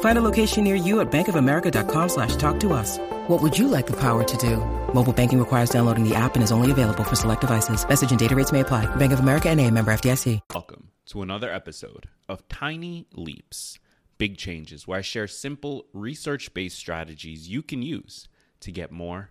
Find a location near you at bankofamerica.com slash talk to us. What would you like the power to do? Mobile banking requires downloading the app and is only available for select devices. Message and data rates may apply. Bank of America and a member FDIC. Welcome to another episode of Tiny Leaps, Big Changes, where I share simple research based strategies you can use to get more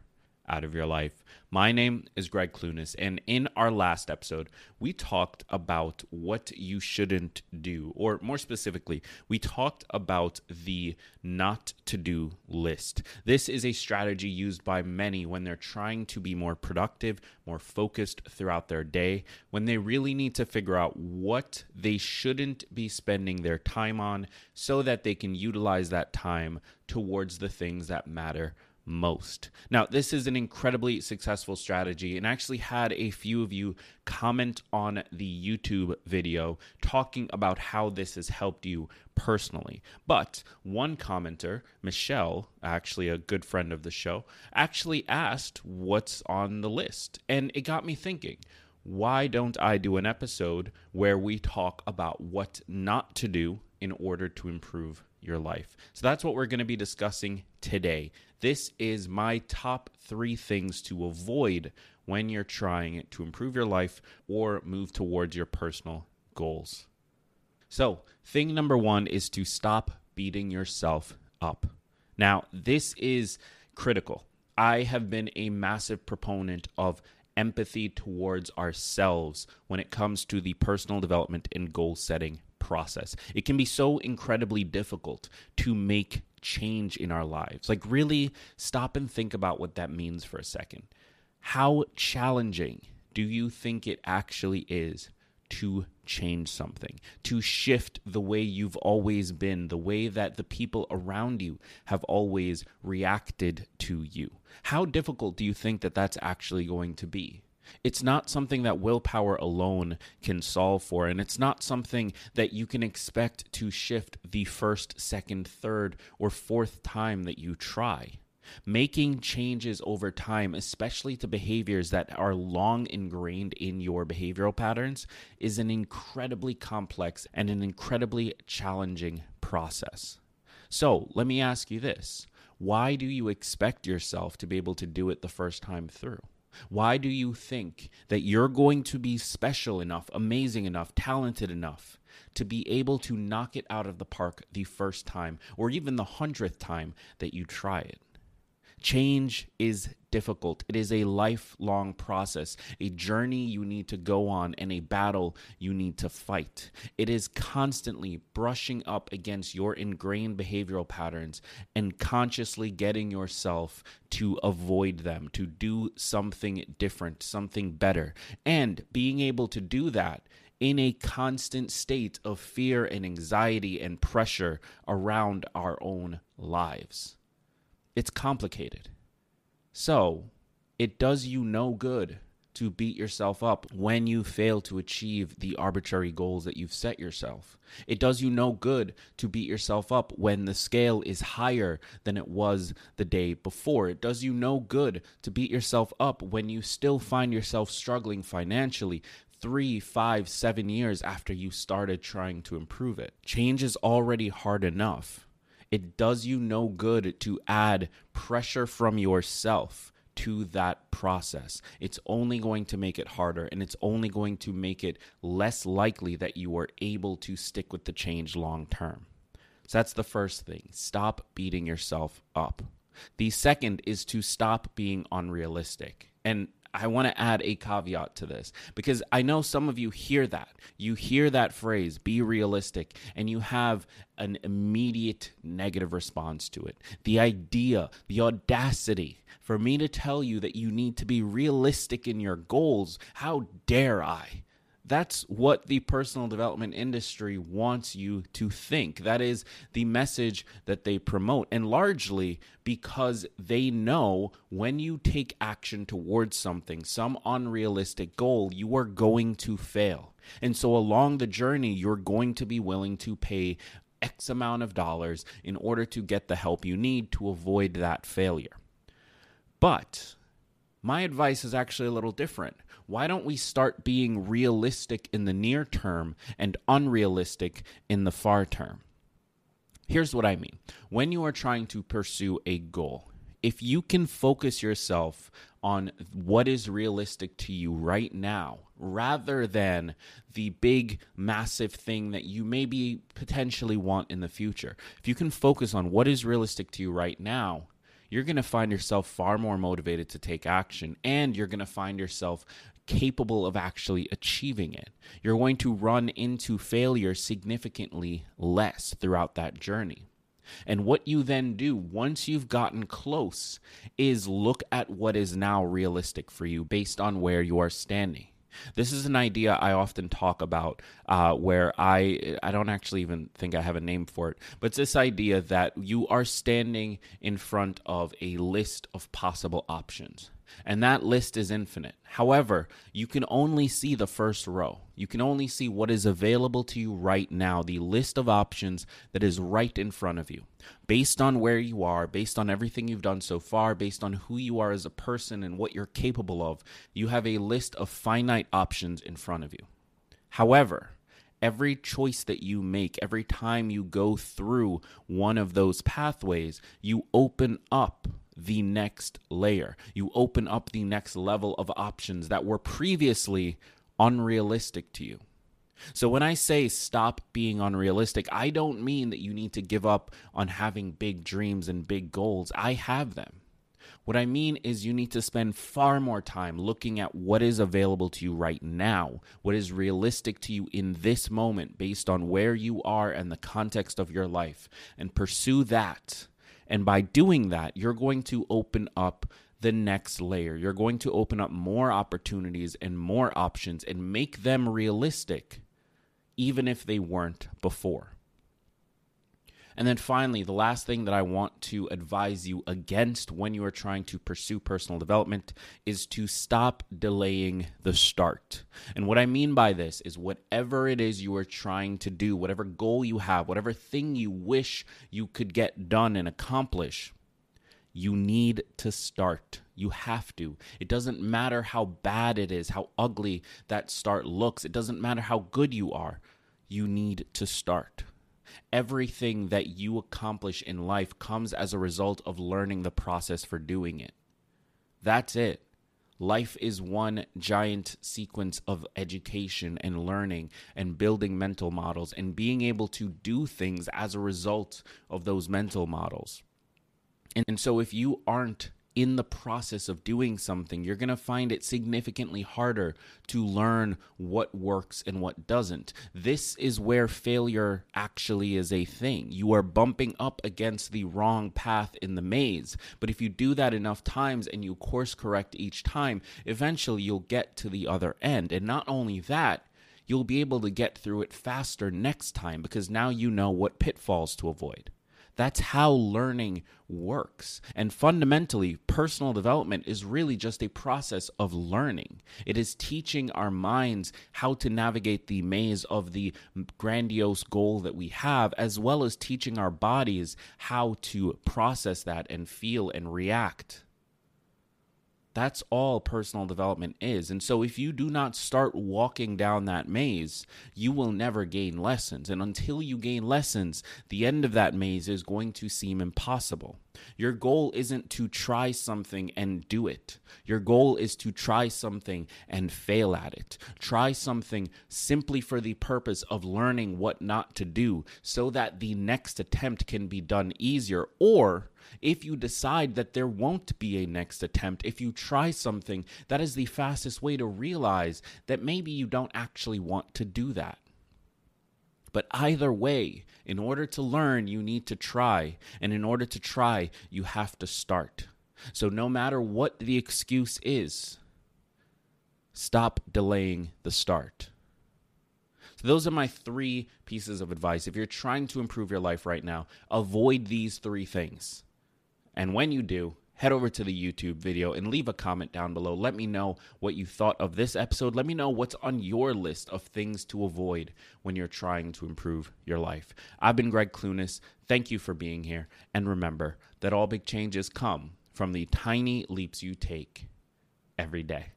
out of your life. My name is Gregg Clunis, and in our last episode, we talked about what you shouldn't do, or more specifically, we talked about the not to do list. This is a strategy used by many when they're trying to be more productive, more focused throughout their day, when they really need to figure out what they shouldn't be spending their time on so that they can utilize that time towards the things that matter most. Now, this is an incredibly successful strategy, and I actually had a few of you comment on the YouTube video talking about how this has helped you personally. But one commenter, Michelle, actually a good friend of the show, actually asked what's on the list, and it got me thinking why don't I do an episode where we talk about what not to do in order to improve your life? So that's what we're going to be discussing today. This is my top three things to avoid when you're trying to improve your life or move towards your personal goals. So, thing number one is to stop beating yourself up. Now, this is critical. I have been a massive proponent of empathy towards ourselves when it comes to the personal development and goal setting process. It can be so incredibly difficult to make change in our lives. Like, really stop and think about what that means for a second. How challenging do you think it actually is to change something, to shift the way you've always been, the way that the people around you have always reacted to you? How difficult do you think that that's actually going to be? It's not something that willpower alone can solve for, and it's not something that you can expect to shift the first, second, third, or fourth time that you try. Making changes over time, especially to behaviors that are long ingrained in your behavioral patterns, is an incredibly complex and an incredibly challenging process. So, let me ask you this why do you expect yourself to be able to do it the first time through? Why do you think that you're going to be special enough, amazing enough, talented enough to be able to knock it out of the park the first time or even the hundredth time that you try it? Change is difficult. It is a lifelong process, a journey you need to go on, and a battle you need to fight. It is constantly brushing up against your ingrained behavioral patterns and consciously getting yourself to avoid them, to do something different, something better, and being able to do that in a constant state of fear and anxiety and pressure around our own lives. It's complicated. So, it does you no good to beat yourself up when you fail to achieve the arbitrary goals that you've set yourself. It does you no good to beat yourself up when the scale is higher than it was the day before. It does you no good to beat yourself up when you still find yourself struggling financially three, five, seven years after you started trying to improve it. Change is already hard enough it does you no good to add pressure from yourself to that process. It's only going to make it harder and it's only going to make it less likely that you are able to stick with the change long term. So that's the first thing. Stop beating yourself up. The second is to stop being unrealistic. And I want to add a caveat to this because I know some of you hear that. You hear that phrase, be realistic, and you have an immediate negative response to it. The idea, the audacity for me to tell you that you need to be realistic in your goals, how dare I? That's what the personal development industry wants you to think. That is the message that they promote. And largely because they know when you take action towards something, some unrealistic goal, you are going to fail. And so along the journey, you're going to be willing to pay X amount of dollars in order to get the help you need to avoid that failure. But my advice is actually a little different why don't we start being realistic in the near term and unrealistic in the far term? Here's what I mean. When you are trying to pursue a goal, if you can focus yourself on what is realistic to you right now rather than the big massive thing that you maybe potentially want in the future if you can focus on what is realistic to you right now you're going to find yourself far more motivated to take action and you're going to find yourself capable of actually achieving it. You're going to run into failure significantly less throughout that journey. And what you then do once you've gotten close is look at what is now realistic for you based on where you are standing. This is an idea I often talk about uh, where I I don't actually even think I have a name for it, but it's this idea that you are standing in front of a list of possible options and that list is infinite. However, you can only see the first row. You can only see what is available to you right now, the list of options that is right in front of you. Based on where you are, based on everything you've done so far, based on who you are as a person and what you're capable of, you have a list of finite options in front of you. However, every choice that you make, every time you go through one of those pathways, you open up the next layer. You open up the next level of options that were previously unrealistic to you. So when I say stop being unrealistic, I don't mean that you need to give up on having big dreams and big goals. I have them. What I mean is, you need to spend far more time looking at what is available to you right now, what is realistic to you in this moment based on where you are and the context of your life, and pursue that and by doing that, you're going to open up the next layer. You're going to open up more opportunities and more options and make them realistic, even if they weren't before. And then finally, the last thing that I want to advise you against when you are trying to pursue personal development is to stop delaying the start. And what I mean by this is whatever it is you are trying to do, whatever goal you have, whatever thing you wish you could get done and accomplish, you need to start. You have to. It doesn't matter how bad it is, how ugly that start looks. It doesn't matter how good you are. You need to start. Everything that you accomplish in life comes as a result of learning the process for doing it. That's it. Life is one giant sequence of education and learning and building mental models and being able to do things as a result of those mental models. And, so, if you aren't in the process of doing something, you're going to find it significantly harder to learn what works and what doesn't. This is where failure actually is a thing. You are bumping up against the wrong path in the maze. But if you do that enough times and you course correct each time, eventually you'll get to the other end. And not only that, you'll be able to get through it faster next time because now you know what pitfalls to avoid. That's how learning works. And fundamentally, personal development is really just a process of learning. It is teaching our minds how to navigate the maze of the grandiose goal that we have, as well as teaching our bodies how to process that and feel and react. That's all personal development is. And so, if you do not start walking down that maze, you will never gain lessons. And until you gain lessons, the end of that maze is going to seem impossible. Your goal isn't to try something and do it. Your goal is to try something and fail at it. Try something simply for the purpose of learning what not to do so that the next attempt can be done easier or if you decide that there won't be a next attempt, if you try something, that is the fastest way to realize that maybe you don't actually want to do that. But either way, in order to learn, you need to try. And in order to try, you have to start. So no matter what the excuse is, stop delaying the start. So, those are my three pieces of advice. If you're trying to improve your life right now, avoid these three things. And when you do, head over to the YouTube video and leave a comment down below. Let me know what you thought of this episode. Let me know what's on your list of things to avoid when you're trying to improve your life. I've been Gregg Clunis. Thank you for being here. And remember that all big changes come from the tiny leaps you take every day.